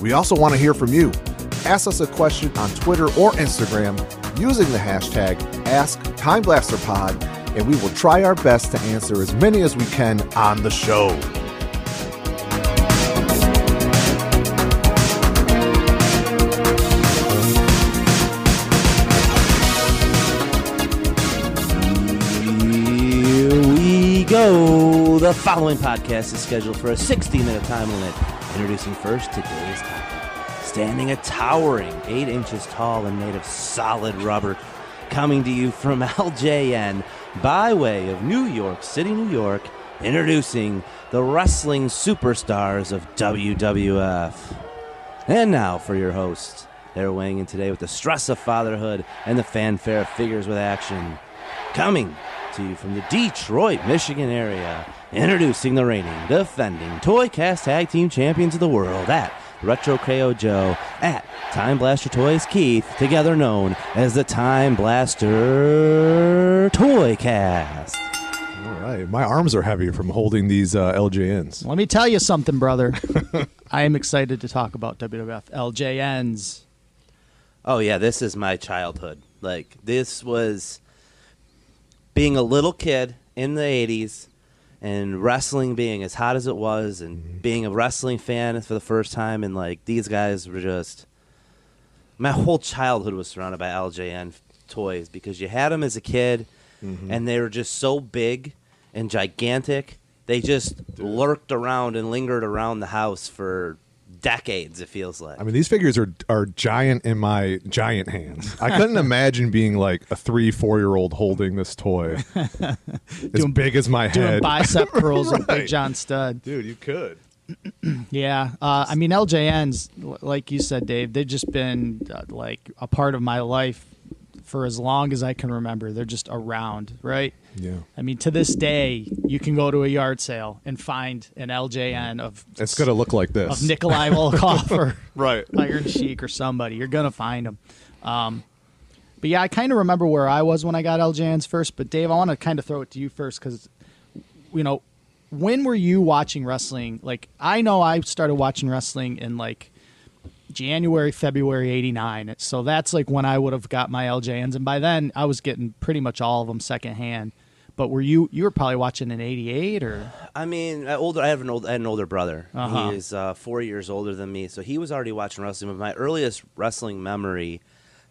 We also want to hear from you. Ask us a question on Twitter or Instagram using the hashtag AskTimeBlasterPod, and we will try our best to answer as many as we can on the show. Here we go. The following podcast is scheduled for a 60 minute time limit. Introducing first today's topic. Standing a towering 8 inches tall and made of solid rubber, coming to you from LJN by way of New York City, New York, introducing the wrestling superstars of WWF. And now for your hosts. They're weighing in today with the stress of fatherhood and the fanfare of figures with action. Coming to you from the Detroit, Michigan area, introducing the reigning, defending Toy Cast Tag Team Champions of the World at Retro KO Joe, at Time Blaster Toys Keith, together known as the Time Blaster Toy Cast. All right, my arms are heavy from holding these uh, LJNs. Let me tell you something, brother. I am excited to talk about WWF LJNs. Oh yeah, this is my childhood. Like this was being a little kid in the 80s and wrestling being as hot as it was and mm-hmm. being a wrestling fan for the first time and like these guys were just my whole childhood was surrounded by LJN toys because you had them as a kid mm-hmm. and they were just so big and gigantic. They just lurked around and lingered around the house for decades it feels like. I mean, these figures are are giant in my giant hands. I couldn't imagine being like a three, four year old holding this toy as Doing- big as my Doing head. bicep curls with Big John Studd. Dude, you could. Yeah. Uh, I mean, LJNs, like you said, Dave, they've just been uh, like a part of my life for as long as I can remember. They're just around, right? Yeah, I mean, to this day, you can go to a yard sale and find an LJN of it's gonna look like this. of Nikolai Volkoff or right? Iron Sheik or somebody. You're gonna find them. Um, but yeah, I kind of remember where I was when I got LJNs first. But Dave, I want to kind of throw it to you first because, you know, when were you watching wrestling? Like, I know I started watching wrestling in like January, February '89. So that's like when I would have got my LJNs, and by then I was getting pretty much all of them secondhand. But were you you were probably watching in '88 or I mean, I older. I have an old. I had an older brother. Uh-huh. He is uh, four years older than me, so he was already watching wrestling. But my earliest wrestling memory,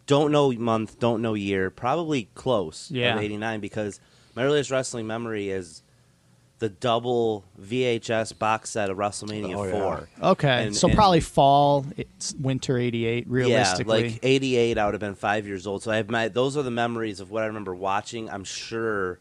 don't know month, don't know year, probably close. Yeah. '89 because my earliest wrestling memory is the double VHS box set of WrestleMania Oh, yeah. Four. okay? And- so and- probably fall, it's winter '88. Realistically, Yeah, like '88, I would have been five years old. So I have my. Those are the memories of what I remember watching. I'm sure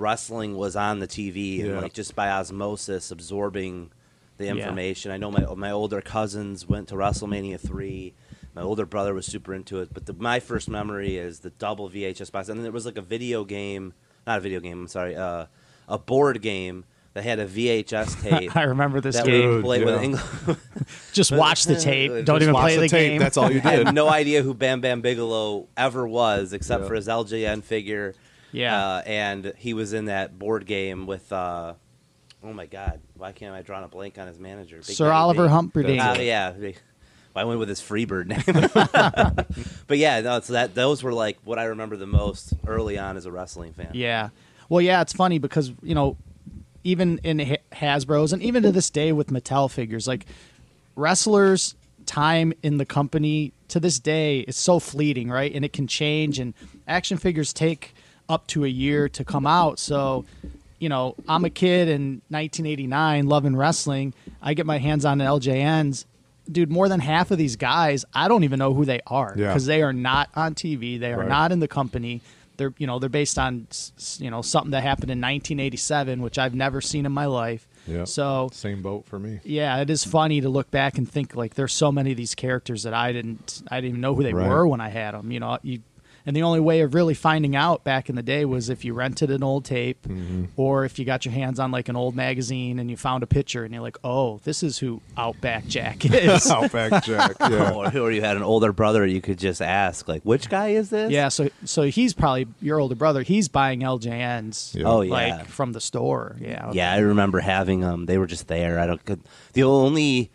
wrestling was on the TV and like just by osmosis absorbing the Yeah. information. I know my my older cousins went to WrestleMania three. My older brother was super into it, but the, my first memory is the double VHS box, and then there was like a video game, not a video game. I'm sorry, uh, a board game that had a VHS tape. I remember this game. with yeah. Just watch the tape. Don't even play the, tape. game. That's all you I did. had no idea who Bam Bam Bigelow ever was, except Yeah. for his LJN figure. Yeah. uh, and he was in that board game with. Uh, oh my God! Why can't I draw a blank on his manager? Big Sir Daddy Oliver Big. Humperdink. Ah, yeah. I went with his Freebird name. but yeah, no, so that those were like what I remember the most early on as a wrestling fan. Yeah. Well, yeah, it's funny because you know, even in Hasbro's and even to this day with Mattel figures, like wrestlers' time in the company to this day is so fleeting, right? And it can change, and action figures take up to a year to come out. So, you know, I'm a kid in 1989 loving wrestling. I get my hands on LJNs. Dude, more than half of these guys, I don't even know who they are Yeah. because they are not on TV. They are Right. not in the company. They're you know they're based on you know something that happened in 1987, which I've never seen in my life. Yeah. So Same boat for me. yeah, it is funny to look back and think like there's so many of these characters that I didn't I didn't even know who they Right. were when I had them. You know, you and the only way of really finding out back in the day was if you rented an old tape Mm-hmm. or if you got your hands on like an old magazine and you found a picture and you're like, "Oh, this is who Outback Jack is." Outback Jack. Yeah. or, or you had an older brother, you could just ask, like, which guy is this? yeah, so so he's probably your older brother. He's buying LJNs Yeah. Oh, yeah. like from the store. Yeah. Yeah, I remember having them. They were just there. I don't. Could, the only,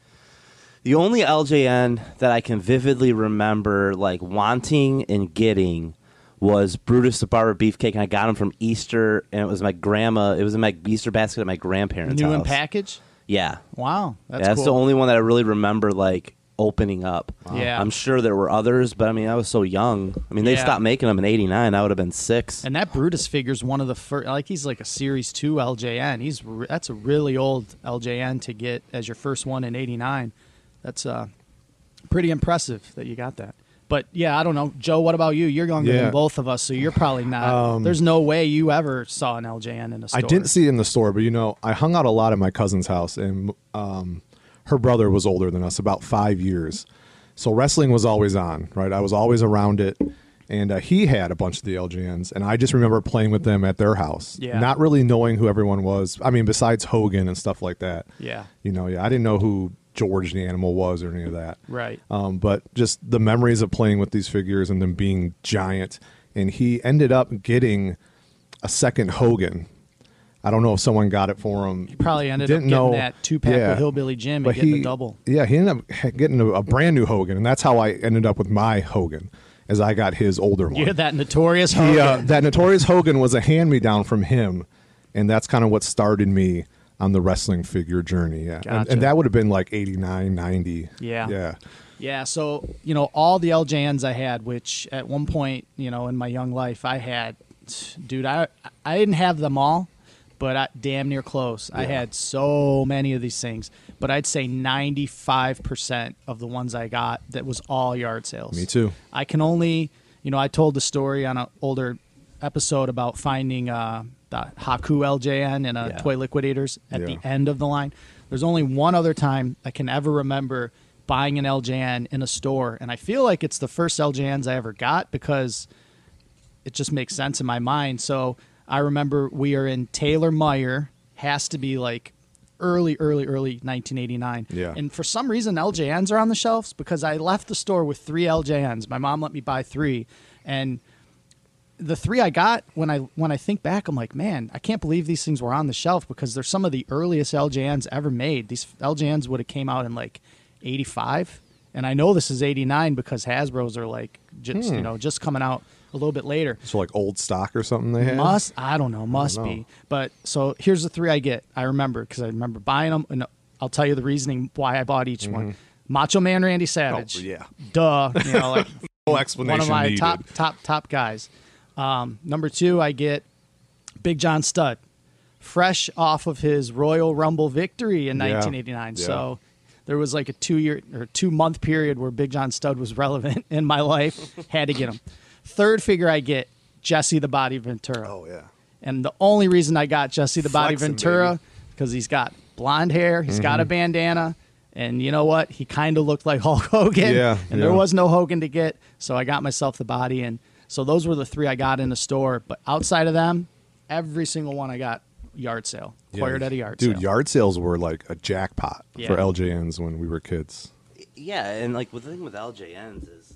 the only LJN that I can vividly remember like wanting and getting was Brutus the Barber Beefcake, and I got him from Easter, and it was my grandma. It was in my Easter basket at my grandparents' New house. in package? Yeah, Wow. That's, Yeah, that's cool. the only one that I really remember like opening up. Yeah. I'm sure there were others, but I mean, I was so young. I mean, they Yeah. stopped making them in '89. I would have been six. And that Brutus figure's one of the first. Like he's like a Series Two LJN. He's re- that's a really old LJN to get as your first one in '89. That's uh, pretty impressive that you got that. But yeah, I don't know, Joe. What about you? You're younger Yeah. than both of us, so you're probably not. Um, there's no way you ever saw an LJN in a store. I didn't see it in the store, but you know, I hung out a lot at my cousin's house, and um, her brother was older than us, about five years. So wrestling was always on, right? I was always around it, and uh, he had a bunch of the LJNs, and I just remember playing with them at their house, Yeah. not really knowing who everyone was. I mean, besides Hogan and stuff like that. Yeah. You know, yeah, I didn't know who George the Animal was or any of that. Right. Um, but just the memories of playing with these figures and them being giant. And he ended up getting a second Hogan. I don't know if someone got it for him. He probably ended up getting that two-pack with Hillbilly Jim and but he- double. Yeah, he ended up getting a, a brand new Hogan, and that's how I ended up with my Hogan, as I got his older one. Had that notorious He, Hogan. uh, that notorious Hogan was a hand me down from him, and that's kind of what started me on the wrestling figure journey. Yeah, and, Gotcha. and that would have been like 89, 90. Yeah. yeah. Yeah, so you know all the LJNs I had, which at one point, you know, in my young life, I had, dude, I I didn't have them all, but I damn near close. I had so many of these things, but I'd say ninety five percent of the ones I got that was all yard sales. Me too. I can only, you know, I told the story on an older episode about finding uh, the Haku LJN and a Yeah. Toy Liquidators at Yeah. the end of the line. There's only one other time I can ever remember buying an LJN in a store, and I feel like it's the first LJNs I ever got because it just makes sense in my mind. So I remember we are in Taylor Meijer, has to be like early, early, early 1989. Yeah. And for some reason, LJNs are on the shelves because I left the store with three LJNs. My mom let me buy three, and the three I got when I when I think back, I'm like, man, I can't believe these things were on the shelf because they're some of the earliest LJNs ever made. These LJNs would have came out in like '85, and I know this is '89 because Hasbro's are like just Hmm. you know just coming out a little bit later. So like old stock or something they had. Must I don't know, must know. be. But so here's the three I get. I remember because I remember buying them, and I'll tell you the reasoning why I bought each one. Macho Man Randy Savage. Mm-hmm. Oh, yeah. Duh. You know, like No one explanation of my needed. top top top guys. Um, number two, I get Big John Studd, fresh off of his Royal Rumble victory in Yeah. 1989. Yeah. So there was like a two year or two month period where Big John Studd was relevant in my life. Had to get him. Third figure I get Jesse the Body Ventura. Oh yeah. And the only reason I got Jesse the Body Ventura because he's got blonde hair, he's got Mm-hmm. a bandana, and you know what? He kind of looked like Hulk Hogan. Yeah, and there was no Hogan to get, so I got myself the body, and so those were the three I got in the store. But outside of them, every single one I got yard sale, acquired at a yard Dude, sale. Dude, yard sales were like a jackpot Yeah. for LJNs when we were kids. Yeah, and like the thing with LJNs is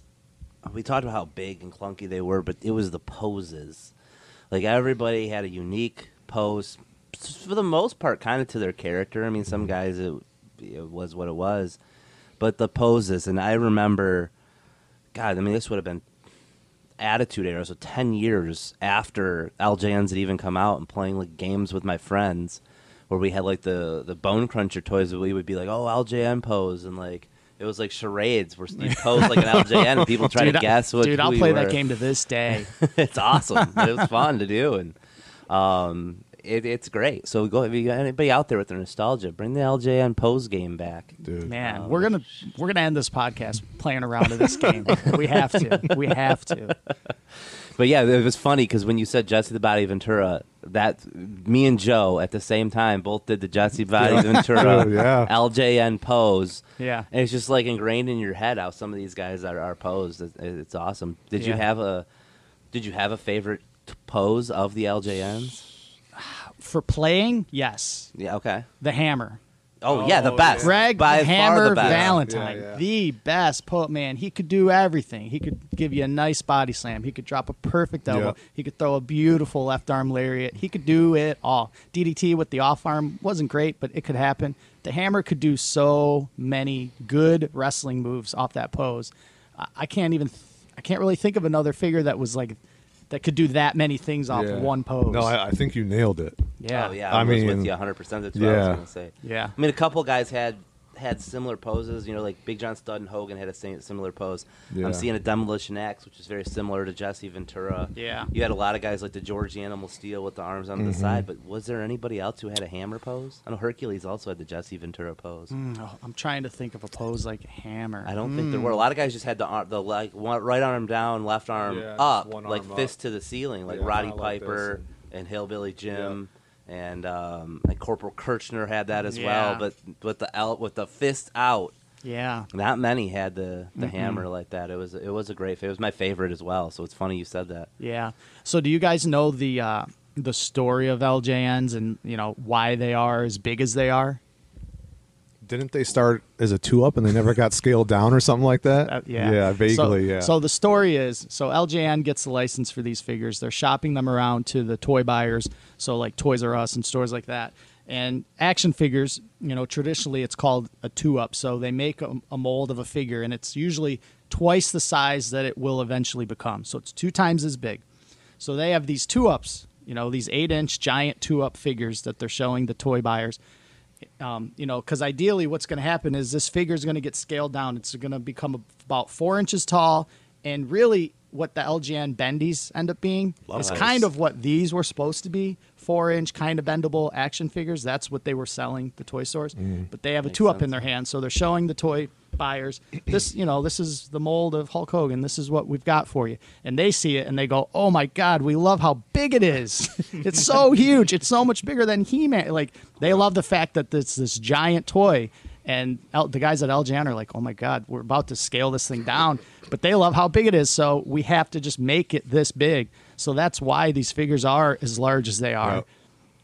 we talked about how big and clunky they were, but it was the poses. Like everybody had a unique pose for the most part, kind of to their character. I mean, some guys it, it was what it was, but the poses. And I remember, God, I mean, this would have been Attitude Era, so ten years after LJNs had even come out, and playing like games with my friends, where we had like the the Bone Cruncher toys, that we would be like, oh LJN pose, and like it was like charades where you pose like an LJN, and people try Dude, to guess what. Dude, I'll play that were. game to this day. it's awesome. it was fun to do, and um, it, it's great. So go if you got anybody out there with their nostalgia, bring the LJ LJN pose game back. Dude. Man, Oh, we're gonna we're gonna end this podcast playing around to this game. we have to. We have to. But yeah, it was funny because when you said Jesse the Body Ventura, that me and Joe at the same time both did the Jesse Body oh, Ventura Oh, yeah. LJN pose. Yeah. And it's just like ingrained in your head how some of these guys are, are posed. It- it's awesome. Did you Yeah. have a Did you have a favorite t- pose of the LJNs? For playing, yes, Yeah. Okay. the hammer. Oh, yeah, the Oh, best. Greg by the far Hammer the best. Valentine, Yeah, yeah. the best poet man. He could do everything. He could give you a nice body slam. He could drop a perfect elbow. Yeah. He could throw a beautiful left arm lariat. He could do it all. DDT with the off arm wasn't great, but it could happen. The Hammer could do so many good wrestling moves off that pose. I, I can't even. Th- I can't really think of another figure that was like that could do that many things off Yeah. one pose. No, I, I think you nailed it. Oh, yeah, Oh yeah, I I, was with mean, you 100. percent That's what I was yeah. gonna say. Yeah. I mean, a couple guys had had similar poses. You know, like Big John Studd and Hogan had a similar pose. Yeah. I'm seeing a Demolition Axe, which is very similar to Jesse Ventura. Yeah. You had a lot of guys like the George Animal Steel with the arms on Mm-hmm. the side, but was there anybody else who had a hammer pose? I know Hercules also had the Jesse Ventura pose. Mm, oh, I'm trying to think of a pose like Hammer. I don't think there were. A lot of guys just had the arm, the like one, right arm down, left arm Yeah, up, one like arm fist to the ceiling, like Yeah, Roddy kinda like this Piper and, Hillbilly Jim, and um, and Corporal Kirchner had that as Yeah. well. But with the el- with the fist out, Yeah. not many had the the hammer like that. It was it was a great. It was my favorite as well. So it's funny you said that. Yeah. So do you guys know the uh, the story of LJNs and you know why they are as big as they are? Didn't they start as a two up and they never got scaled down or something like that? Uh, yeah. Yeah, vaguely, so, yeah. So the story is so LJN gets the license for these figures. They're shopping them around to the toy buyers, so like Toys R Us and stores like that. And action figures, you know, traditionally it's called a two up. So they make a, a mold of a figure, and it's usually twice the size that it will eventually become. So it's two times as big. So they have these two ups, you know, these eight inch giant two up figures that they're showing the toy buyers. Um, you know, because ideally, what's going to happen is this figure is going to get scaled down. It's going to become about four inches tall, and really, what the LJN bendies end up being Love is those. kind of what these were supposed to be four inch kind of bendable action figures. That's what they were selling the toy stores. But they have a two up in their hand, so they're showing the toy buyers this. You know, this is the mold of Hulk Hogan. This is what we've got for you, and they see it and they go, "Oh my God, we love how big it is! it's so huge. It's so much bigger than He Man." Like they love the fact that it's this giant toy. And L- the guys at LJN are like, oh my God, we're about to scale this thing down. But they love how big it is. So we have to just make it this big. So that's why these figures are as large as they are, Yep.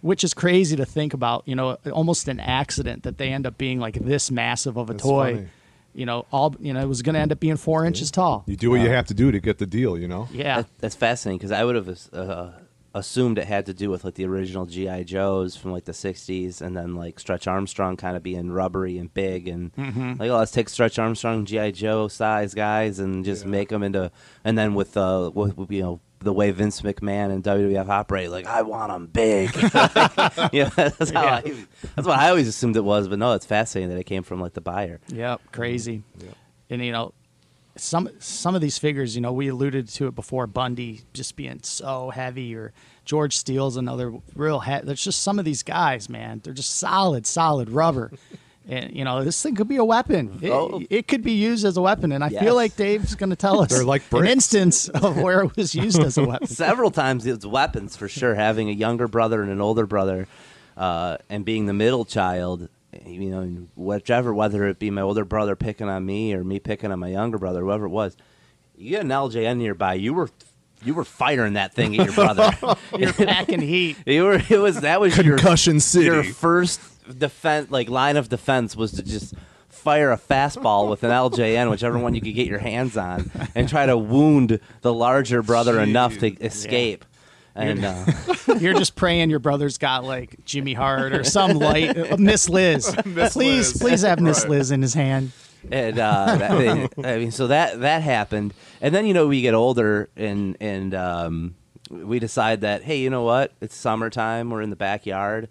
which is crazy to think about. You know, almost an accident that they end up being like this massive of a That's toy. funny. You know, all, you know, it was going to end up being four inches tall. you do what you have to do to get the deal, you know? Yeah. That, that's fascinating because I would have uh, assumed it had to do with like the original GI Joes from like the '60s, and then like Stretch Armstrong kind of being rubbery and big, and Mm-hmm. like oh, let's take Stretch Armstrong GI Joe size guys and just Yeah. make them into, and then with uh, with, with, you know. The way Vince McMahon and WWF operate, like I want them big. yeah, that's how Yeah. I, that's what I always assumed it was. But no, it's fascinating that it came from like the buyer. Yep, crazy. Mm-hmm. Yep. And you know, some some of these figures, you know, we alluded to it before. Bundy just being so heavy, or George Steele's another real. He- There's just some of these guys, man. They're just solid, solid rubber. And you know, this thing could be a weapon. It, Oh. it could be used as a weapon, and I Yes. feel like Dave's going to tell us They're like an instance of where it was used as a weapon. several times it's weapons for sure. Having a younger brother and an older brother, uh, and being the middle child, you know, whichever whether it be my older brother picking on me or me picking on my younger brother, whoever it was, you get an LJN nearby, you were you were firing that thing at your brother. You're packing heat. you were it was that was Concussion your, City. Your first defense, like line of defense, was to just fire a fastball with an LJN, whichever one you could get your hands on, and try to wound the larger brother enough to escape. And uh, You're just praying your brother's got like Jimmy Hart or some light uh, Miss Liz. please, Liz. please have Miss Right. Liz in his hand. And uh, that, I mean, so that that happened, and then you know we get older, and and um, we decide that hey, you know what? It's summertime. We're in the backyard.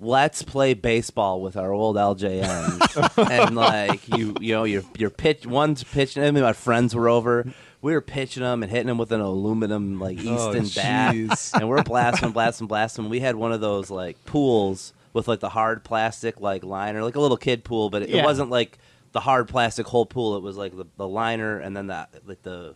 Let's play baseball with our old LJNs, and like you, you know, your your pitch. One's pitching. I mean, my friends were over. We were pitching them and hitting them with an aluminum like Oh, Easton bat, and we're blasting, blasting, blasting. We had one of those like pools with like the hard plastic like liner, like a little kid pool, but it, it wasn't like the hard plastic whole pool. It was like the, the liner and then the like the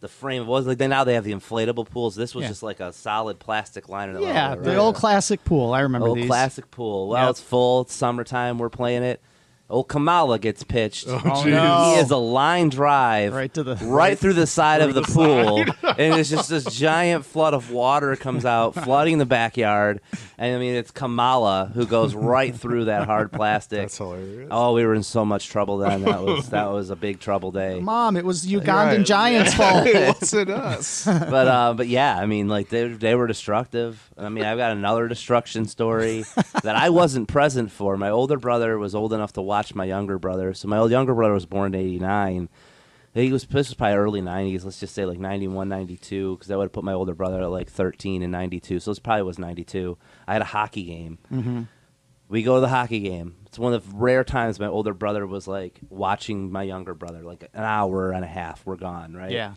the frame. It was like then now they have the inflatable pools. This was Yeah. just like a solid plastic liner. that went Yeah, the old classic pool. I remember old these. classic pool. Well, Yep. it's full. It's summertime. We're playing it. Old Kamala gets pitched. Oh, jeez. no. He is a line drive Right to the- right through the side of the, pool, and it's just this giant flood of water comes out, flooding the backyard. And I mean, it's Kamala who goes right through that hard plastic. That's hilarious. Oh, we were in so much trouble then. That was that was a big trouble day. Mom, it was Ugandan Right. Giants' fault. it wasn't us. But uh, but yeah, I mean, like they they were destructive. I mean, I've got another destruction story that I wasn't present for. My older brother was old enough to watch my younger brother. So my old younger brother was born in '89. He was this was probably early '90s. Let's just say like '91, '92, because that would have put my older brother at like 13 and '92. So this probably was '92. I had a hockey game. Mm-hmm. We go to the hockey game. It's one of the rare times my older brother was like watching my younger brother. Like an hour and a half, we're gone, right? yeah.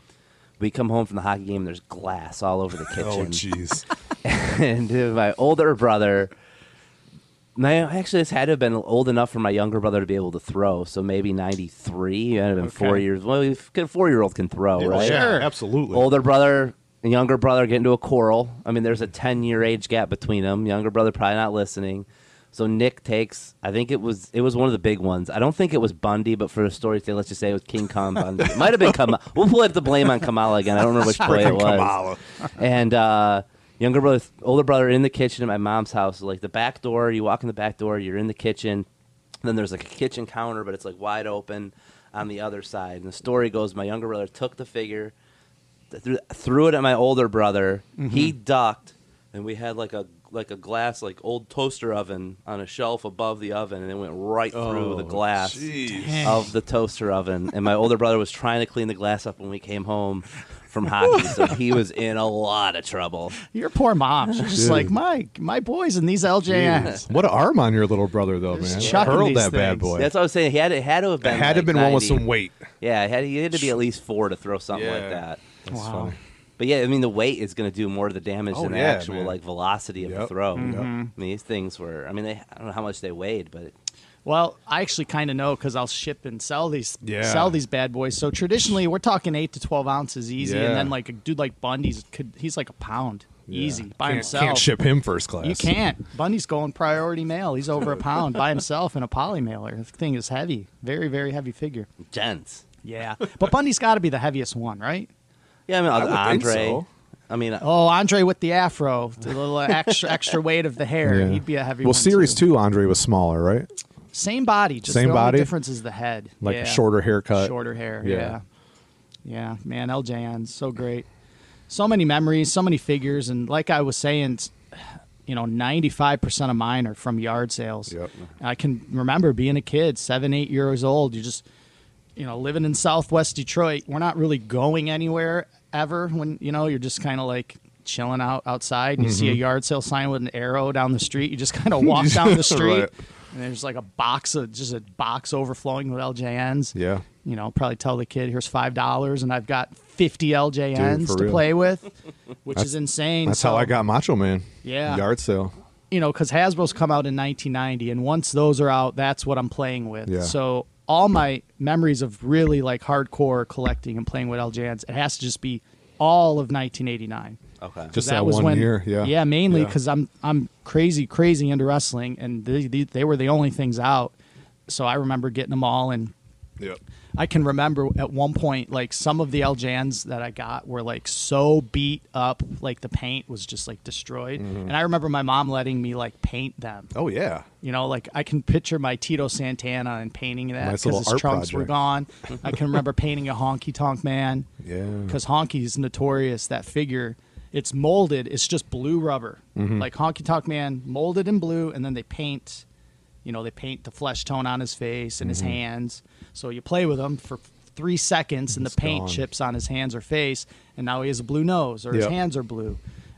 We come home from the hockey game. There's glass all over the kitchen. Oh, jeez. and my older brother. My, actually, this had to have been old enough for my younger brother to be able to throw. So maybe '93. It had been four years. Well, a four-year-old can throw, right? Sure. absolutely. Older brother, and younger brother get into a quarrel. I mean, there's a 10-year age gap between them. Younger brother probably not listening. So Nick takes. I think it was it was one of the big ones. I don't think it was Bundy, but for the story's sake, let's just say it was King Kong Bundy. It might have been Kamala. We'll put the blame on Kamala again. I don't remember which boy it was. Kamala. And uh, younger brother, older brother in the kitchen at my mom's house. Like the back door, you walk in the back door, you're in the kitchen. Then there's like a kitchen counter, but it's like wide open on the other side. And the story goes, my younger brother took the figure, th- threw, threw it at my older brother. Mm-hmm. He ducked, and we had like a like a glass like old toaster oven on a shelf above the oven, and it went right oh, through the glass of the toaster oven. And my older brother was trying to clean the glass up when we came home from hockey, so he was in a lot of trouble. Your poor mom. She's just Dude. like, my my boys and these LJNs. What an arm on your little brother, though, Just man. chucking Hurled these that bad things. boy. That's what I was saying. He had it had to have it been had to have like been one with 90. some weight. Yeah, it had, he had to be at least four to throw something like Yeah. that. That's Wow. funny. But yeah, I mean the weight is going to do more of the damage Oh, than the yeah, actual man. like velocity of the Yep. throw. Mhm. I mean these things were. I mean they. I don't know how much they weighed, but Well, I actually kind of know because I'll ship and sell these Yeah. sell these bad boys. So traditionally, we're talking eight to twelve ounces easy, Yeah. and then like a dude like Bundy's could he's like a pound easy by can't, himself. Can't ship him first class. You can't. Bundy's going priority mail. He's over a pound by himself in a poly mailer. The thing is heavy, very very heavy figure. gents. Yeah, but Bundy's got to be the heaviest one, right? Yeah, I mean I would think Andre. so. I mean, Oh, Andre with the afro, the little extra extra weight of the hair. Yeah. He'd be a heavy. Well, one, series too. two, Andre was smaller, right? Same body, just Same the body? Only difference is the head, Like yeah. a shorter haircut. Shorter hair, Yeah. yeah. Yeah, man, LJN, so great. So many memories, so many figures, and like I was saying, you know, ninety-five percent of mine are from yard sales. Yep. I can remember being a kid, seven, eight years old. You just, you know, living in Southwest Detroit. We're not really going anywhere ever. When you know, you're just kind of like chilling out outside. And you see a Mm-hmm. yard sale sign with an arrow down the street. You just kind of walk down the street. Right. And there's like a box of just a box overflowing with LJNs Yeah. you know, probably tell the kid, here's five dollars, and I've got fifty LJNs Dude, for to real. play with, which That's- is insane. That's So, how I got Macho Man. Yeah. Yard sale. you know, because Hasbro's come out in 1990, and once those are out, that's what I'm playing with. Yeah. So all my memories of really like hardcore collecting and playing with LJNs, it has to just be all of 1989. okay. Just that, that, was one when, year. Yeah. yeah, mainly Yeah. because I'm I'm crazy crazy into wrestling, and they, they they were the only things out. So I remember getting them all and Yep. I can remember at one point, like some of the LJNs that I got were like so beat up, like the paint was just like destroyed. And I remember my mom letting me like paint them. Oh yeah. You know, like I can picture my Tito Santana and painting that because little his trunks were gone. I can remember painting a Honky Tonk Man Yeah. because Honky's notorious. That figure, it's molded. It's just blue rubber, Mm-hmm. like Honky Tonk Man, molded in blue, and then they paint. You know, they paint the flesh tone on his face and his Mm-hmm. hands. So you play with him for three seconds, and It's the paint gone. chips on his hands or face, and now he has a blue nose or his hands are blue.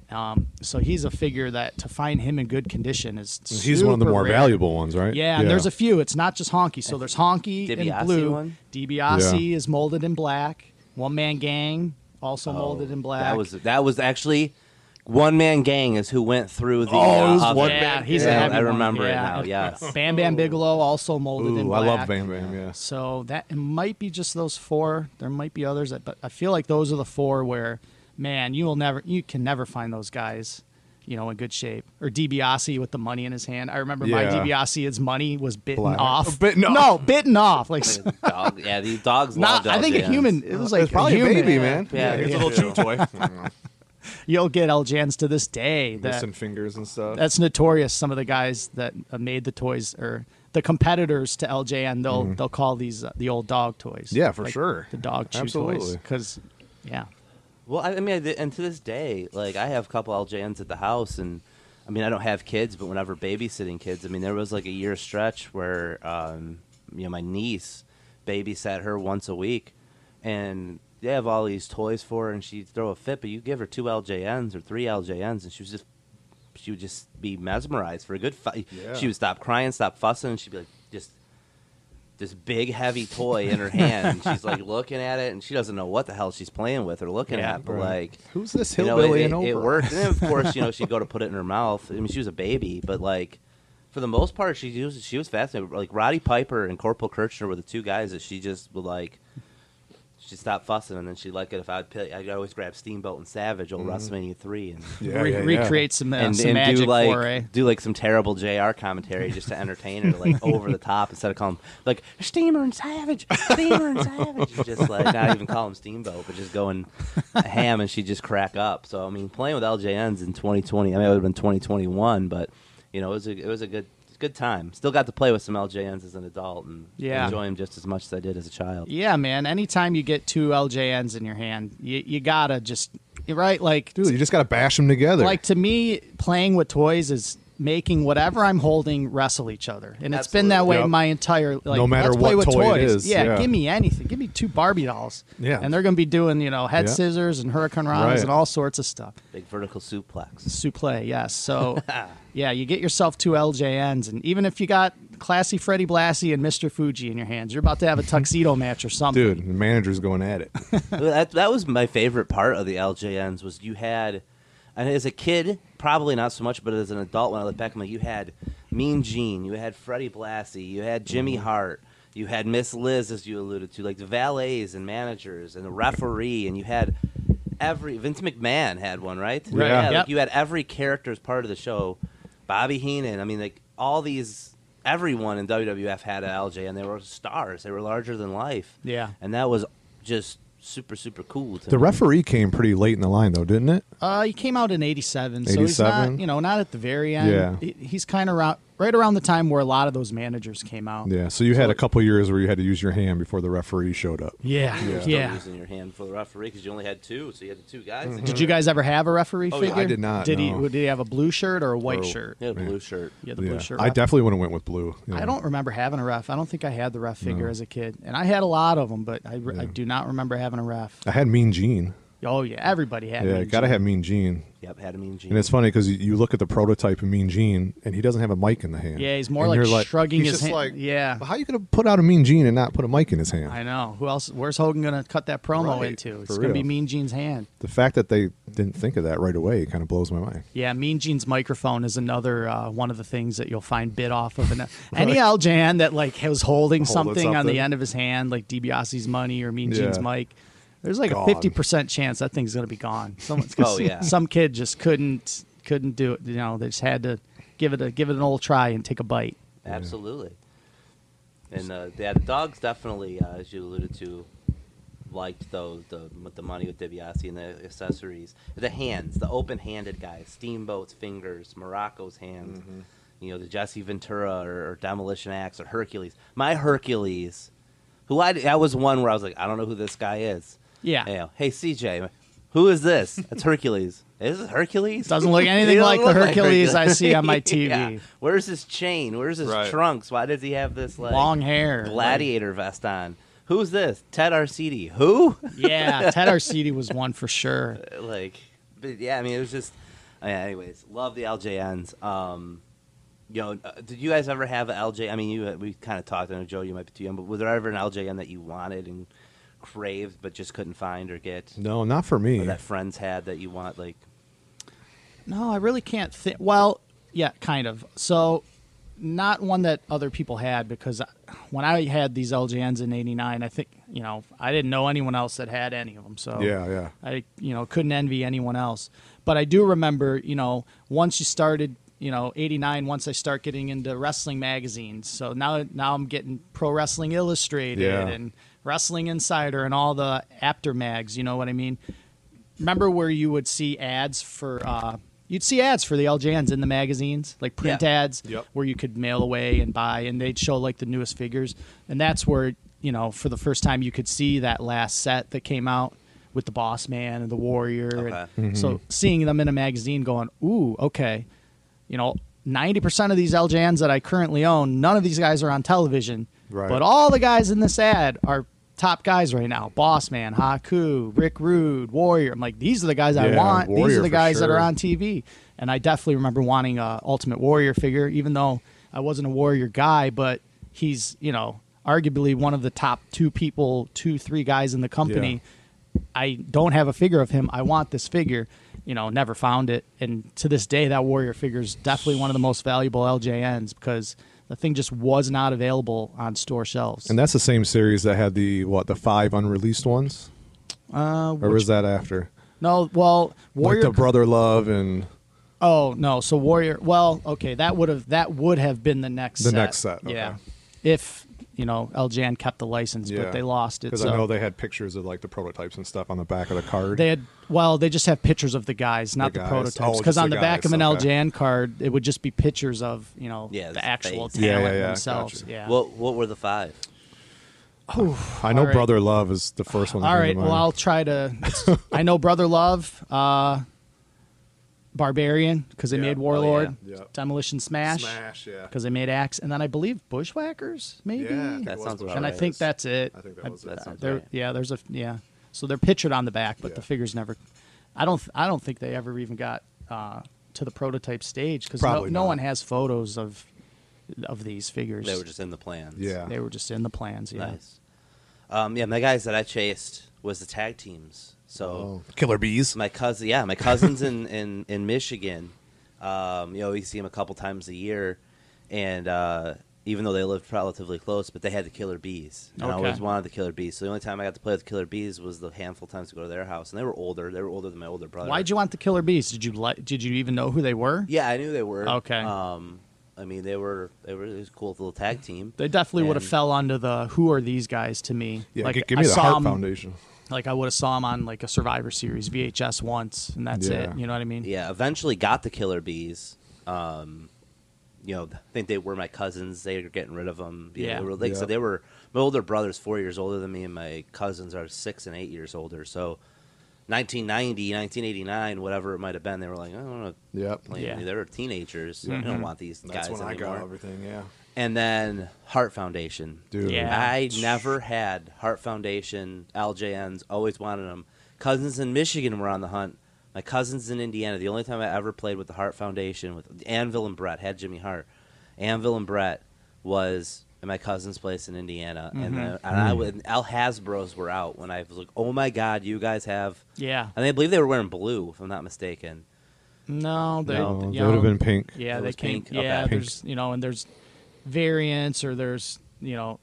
Um, so he's a figure that to find him in good condition is He's one of the more rare. valuable ones, right? Yeah, and there's a few. It's not just Honky. So there's Honky in blue. one? DiBiase is molded in black. One Man Gang also molded in black. That was that was actually One Man Gang is who went through the. Oh, uh, it was oven. One yeah, Man he's a Yeah, heavy I one, remember it yeah. now. Yes. Bam Bam Bigelow also molded in black. I love Bam Bam. Yeah. So that it might be just those four. There might be others, that, but I feel like those are the four where, man, you will never, you can never find those guys, you know, in good shape. Or DiBiase with the money in his hand. I remember my Yeah. DiBiase, his money was bitten Black. off. Bitten no, bitten off. Like, Dog, yeah, these dogs not. love I think a human. It was like it's probably a human. baby, man. Yeah, here's yeah. a little chew toy. You'll get LJNs to this day. That, Missing fingers and stuff. that's notorious. Some of the guys that uh, made the toys or the competitors to LJN, they'll they'll call these uh, the old dog toys. Yeah, for Like sure. The dog chew toys. Because, yeah. Well, I I mean, and to this day, like I have a couple LJNs at the house, and I mean, I don't have kids, but whenever babysitting kids, I mean, there was like a year stretch where, um, you know, my niece babysat her once a week, and they have all these toys for her, and she'd throw a fit, but you give her two LJNs or three LJNs, and she was just, she would just be mesmerized for a good. Fi- Yeah. She would stop crying, stop fussing, and she'd be like, just this big heavy toy in her hand. and she's like looking at it, and she doesn't know what the hell she's playing with or looking Yeah, at. But right. like, Who's this you know, hillbilly it, it, it worked. And then of course, you know, she'd go to put it in her mouth. I mean, she was a baby, but like, for the most part, she was she was fascinated. Like Roddy Piper and Corporal Kirchner were the two guys that she just would like. She'd stop fussing, and then she'd like it if I'd pick, I'd always grab Steamboat and Savage, old WrestleMania three, and Yeah, Re- yeah, yeah. recreate some, uh, and, some and magic do like for a. do like some terrible JR commentary just to entertain her, like over the top instead of calling like Steamer and Savage, Steamer and Savage, and just like not even call him Steamboat, but just going ham, and she would just crack up. So I mean, playing with LJNs in 2020, I mean, it would have been 2021, but you know, it was a it was a good good time. Still got to play with some LJNs as an adult and Yeah. enjoy them just as much as I did as a child. Yeah, man. Anytime you get two LJNs in your hand, you, you gotta just right like Dude, you just got to bash them together. like to me playing with toys is making whatever I'm holding wrestle each other, and it's been that way Yep. my entire like. No matter let's play what with toy toys. is, Yeah, yeah. give me anything. Give me two Barbie dolls. Yeah. and they're gonna be doing you know head Yeah. scissors and hurricane ranas Right. and all sorts of stuff. Big vertical suplex. Suplex, yes. So, yeah, you get yourself two LJNs, and even if you got classy Freddie Blassie and Mr. Fuji in your hands, you're about to have a tuxedo match or something. Dude, the manager's going at it. that, that was my favorite part of the LJNs was you had, and as a kid, probably not so much, but as an adult, when I look back, I'm like, you had Mean Gene, you had Freddie Blassie, you had Jimmy. Hart, you had Miss Liz, as you alluded to, like the valets and managers and the referee, and you had every Vince McMahon had one, right? Right. Yeah, Yep. like you had every character as part of the show. Bobby Heenan, I mean, like all these. Everyone in WWF had an LJ, and they were stars. They were larger than life. Yeah. and that was just super super cool. The me. referee came pretty late in the line, though, didn't it? Uh, he came out in '87, so he's not, 87? you know, not at the very end. Yeah. He- he's kind of around, right around the time where a lot of those managers came out. Yeah. So you had a couple years where you had to use your hand before the referee showed up. Yeah, You were yeah. using your hand for the referee because you only had two, so you had the two guys. Mm-hmm. Did you guys ever have a referee Oh, yeah. figure? I did not, Did he? Did he have a blue shirt or a white Or- shirt? Yeah, blue shirt. Yeah, the Yeah. blue shirt. I definitely would have went with blue. you I don't remember having a ref. I don't think I had the ref figure No. as a kid, and I had a lot of them, but I, re- I do not remember having a ref. I had Mean Gene. Oh yeah, everybody had. yeah, Mean gotta Gene. have Mean Gene. Yep, had a mean Gene. And it's funny because you, you look at the prototype of Mean Gene, and he doesn't have a mic in the hand. Yeah, he's more And like you're shrugging he's his just hand- Like, yeah. "Well, how you gonna put out a Mean Gene and not put a mic in his hand? I know. Who else? Where's Hogan gonna cut that promo Right, into? It's for gonna be real. Mean Gene's hand. The fact that they didn't think of that right away kind of blows my mind. Yeah, Mean Gene's microphone is another uh, one of the things that you'll find bit off of. And any LJN that like was holding Holding something, on something. the end of his hand, like DiBiase's money or Mean Gene's Yeah. mic, there's like Gone. a fifty percent chance that thing's gonna be gone. Someone's Oh, yeah. some kid just couldn't couldn't do it. You know, they just had to give it a give it an old try and take a bite. Absolutely. And uh, yeah, the dogs definitely, uh, as you alluded to, liked those the the money with DiBiase and the accessories, the hands, the open-handed guys, Steamboat's fingers, Morocco's hands. Mm-hmm. You know, the Jesse Ventura or, or Demolition Axe or Hercules. My Hercules, who I that was one where I was like, I don't know who this guy is. Yeah. You know, hey CJ, who is this? It's Hercules. Is this Hercules? Doesn't look anything He doesn't like the look Hercules I see on my TV. Yeah. Where's his chain? Where's his Right. trunks? Why does he have this like Long hair. gladiator vest on? Who's this? Ted Arcidi. Who? yeah, Ted Arcidi was one for sure. like, but yeah. I mean, it was just. uh, yeah, anyways, love the LJNs. Um, you know, uh, did you guys ever have an LJ? I mean, you we kind of talked. I know Joe, you might be too young, but was there ever an LJN that you wanted and craved but just couldn't find or get? No, not for me. Or that friends had that you want like No, I really can't think. Well, yeah, kind of. So, not one that other people had because when I had these LJNs in '89, I think you know I didn't know anyone else that had any of them. So Yeah, yeah. I you know couldn't envy anyone else. But I do remember you know once you started you know '89, once I start getting into wrestling magazines. So now now I'm getting Pro Wrestling Illustrated Yeah. and Wrestling Insider and all the after mags. You know what I mean? remember where you would see ads for uh, you'd see ads for the LJNs in the magazines, like print Yeah. ads Yep. where you could mail away and buy, and they'd show like the newest figures, and that's where you know for the first time you could see that last set that came out with the Boss Man and the Warrior, Okay. and so seeing them in a magazine, going, ooh, okay, you know. 90% of these LJNs that I currently own, none of these guys are on television. Right. But all the guys in this ad are top guys right now. Boss Man, Haku, Rick Rude, Warrior. I'm like, these are the guys I Yeah, want. these are the guys that are on TV. And I definitely remember wanting a Ultimate Warrior figure, even though I wasn't a Warrior guy, but he's, you know, arguably one of the top two people, two, three guys in the company. I don't have a figure of him. I want this figure. You know, never found it. And to this day, that Warrior figure is definitely one of the most valuable LJNs because the thing just was not available on store shelves. And that's the same series that had the what the five unreleased ones, uh, or was that after? no, well, Warrior. like the Brother Love and oh no, so Warrior. Well, okay, that would have that would have been the next. The set. next set, okay. Yeah, if you know LJN kept the license, yeah, but they lost it. because So I know they had pictures of like the prototypes and stuff on the back of the card. They had well, they just have pictures of the guys, not The the, prototypes. Oh, Because just on the the back guys, of an okay. LJN card, it would just be pictures of you know Yeah, the actual face. talent Yeah, yeah, yeah, themselves. gotcha. Yeah. What What were the five? I know all right. Brother Love is the first one. that All came right. to Well. I'll try to. I know Brother Love, uh, Barbarian because they Yeah. made Oh, Warlord, yeah. Yeah. Demolition Smash Smash, yeah. because they made Axe, and then I believe Bushwhackers maybe. Yeah, That sounds about and I think that's it. I think that was it. That sounds right. Yeah, there's a yeah. So they're pictured on the back, but Yeah. the figures never. I don't. I don't think they ever even got uh, to the prototype stage because no, no one has photos of of these figures. They were just in the plans. Yeah. They were just in the plans. Yeah. Nice. Um, yeah, my guys that I chased was the tag teams. So Oh, Killer Bees. my cousin, yeah, my cousins in, in, in Michigan. Um, you know, we see them a couple times a year, and uh, even though they lived relatively close, but they had the Killer Bees, and I always wanted the Killer Bees. So the only time I got to play with the Killer Bees was the handful of times to go to their house, and they were older. They were older than my older brother. Why'd you want the Killer Bees? Did you like? Did you even know who they were? Yeah, I knew they were. Okay. Um, I mean, they were they were it was a cool little tag team. They definitely would have fell under the "Who are these guys?" to me. Yeah, like gi- give I me the saw Heart 'em- Foundation. Like I would have saw him on like a Survivor Series VHS once, and that's Yeah. it. You know what I mean? Yeah, eventually got the Killer Bees. Um, you know, I think they were my cousins. They were getting rid of them. You know, Yeah. they were, like I Yeah. said, they were my older brother's four years older than me, and my cousins are six and eight years older. So, 1990, 1989, whatever it might have been, they were like, I don't want to Yep. play. Yeah. They were teenagers. I Mhm. don't want these That's guys when I anymore. got everything. Yeah, and then Heart Foundation. dude. Yeah. I never had Heart Foundation, LJNs, always wanted them. Cousins in Michigan were on the hunt. My cousins in Indiana, the only time I ever played with the Heart Foundation, with Anvil and Bret, had Jimmy Hart. Anvil and Bret was at my cousin's place in Indiana. And, Mhm. uh, and I would, Al Hasbro's were out when I was like, oh my God, you guys have. Yeah. And I believe they were wearing blue, if I'm not mistaken. No, they, No, No, you they would have been pink. Yeah, It they was came. pink? Okay. Yeah, Pink. there's you know, and there's variants or there's you know,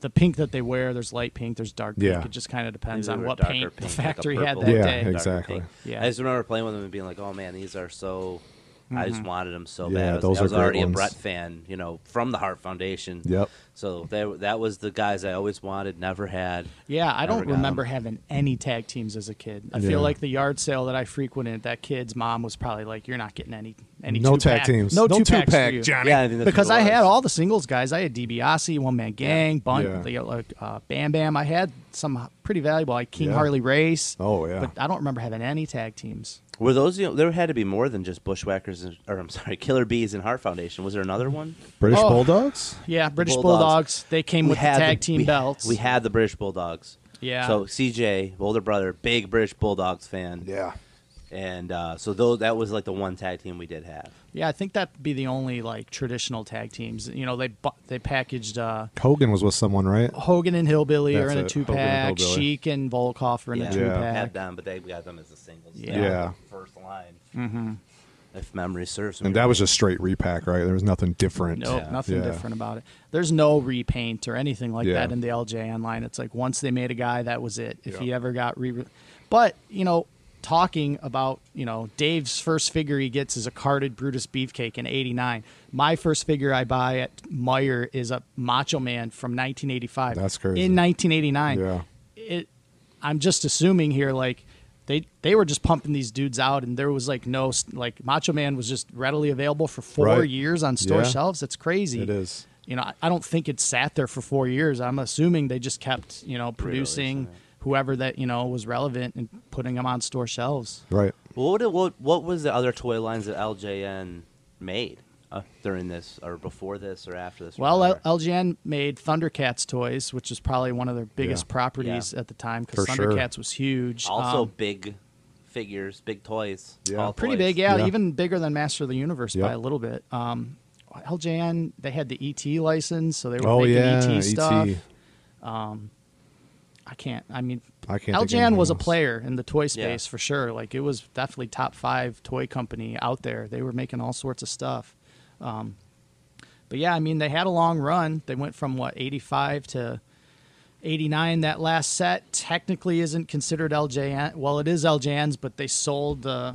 the pink that they wear. There's light pink. There's dark pink. Yeah. It just kind of depends Maybe on were what darker paint the pink, like a factory had purple that Yeah, day. exactly. pink. Yeah. I just remember playing with them and being like, "Oh man, these are so." I just mm-hmm. wanted them so Yeah, bad. I was, those I are was great already ones. a Bret fan, you know, from the Heart Foundation. Yep. So they, that was the guys I always wanted, never had. Yeah, I don't remember remember 'em. having any tag teams as a kid. I Yeah. feel like the yard sale that I frequented, that kid's mom was probably like, "You're not getting any any No two-pack- tag teams. no, No two two-pack, for you. Johnny. Yeah, I think because I had all the singles guys. I had DiBiase, One Man Gang, Bun, Yeah. the, like uh, Bam Bam. I had some pretty valuable, like King Yeah. Harley Race. Oh, yeah. but I don't remember having any tag teams. Were those? You know, there had to be more than just Bushwhackers, and, or I'm sorry, Killer Bees and Heart Foundation. Was there another one? British Oh. Bulldogs. Yeah, British Bulldogs. Bulldogs. They came with the had tag team we- belts. We had the British Bulldogs. Yeah. So CJ, older brother, big British Bulldogs fan. Yeah. And uh, so those, that was like the one tag team we did have. Yeah, I think that'd be the only like traditional tag teams. You know, they bu- they packaged uh, Hogan was with someone, right? Hogan and Hillbilly are in a two pack. Sheik and Volkoff are in yeah, a two Yeah. pack. had them, but they got them as a singles. Yeah. Yeah. First line. If memory serves me. And that was a straight repack, right? There was nothing different. Nope, Yeah. nothing Yeah. different about it. There's no repaint or anything like Yeah. that in the LJN line. It's like once they made a guy, that was it. If Yeah. he ever got re, but you know, talking about you know Dave's first figure he gets is a carded Brutus Beefcake in '89. My first figure I buy at Meijer is a Macho Man from 1985. That's crazy. In 1989, Yeah. it. I'm just assuming here, like they they were just pumping these dudes out, and there was like no like Macho Man was just readily available for four Right. years on store Yeah. shelves. That's crazy. It is. You know, I- I don't think it sat there for four years. I'm assuming they just kept you know producing Releasing whoever that you know was relevant and putting them on store shelves. Right. What, what what was the other toy lines that LJN made uh, during this, or before this, or after this? Well, L- whatever? LJN made Thundercats toys, which is probably one of their biggest Yeah. properties Yeah. at the time because For sure. Thundercats was huge. also Um, big figures, big toys. Yeah. all pretty toys. big, yeah, Yeah. even bigger than Master of the Universe by a little bit. Um, LJN, they had the ET license, so they were Oh making yeah, ET ET. stuff. I can't. I mean, I can't. think LJN was a player in the toy Yeah. space for sure. Like it was definitely top five toy company out there. They were making all sorts of stuff. Um, but yeah, I mean, they had a long run. They went from what eighty five to eighty nine. That last set technically isn't considered LJN. Well, it is LJN's, but they sold uh,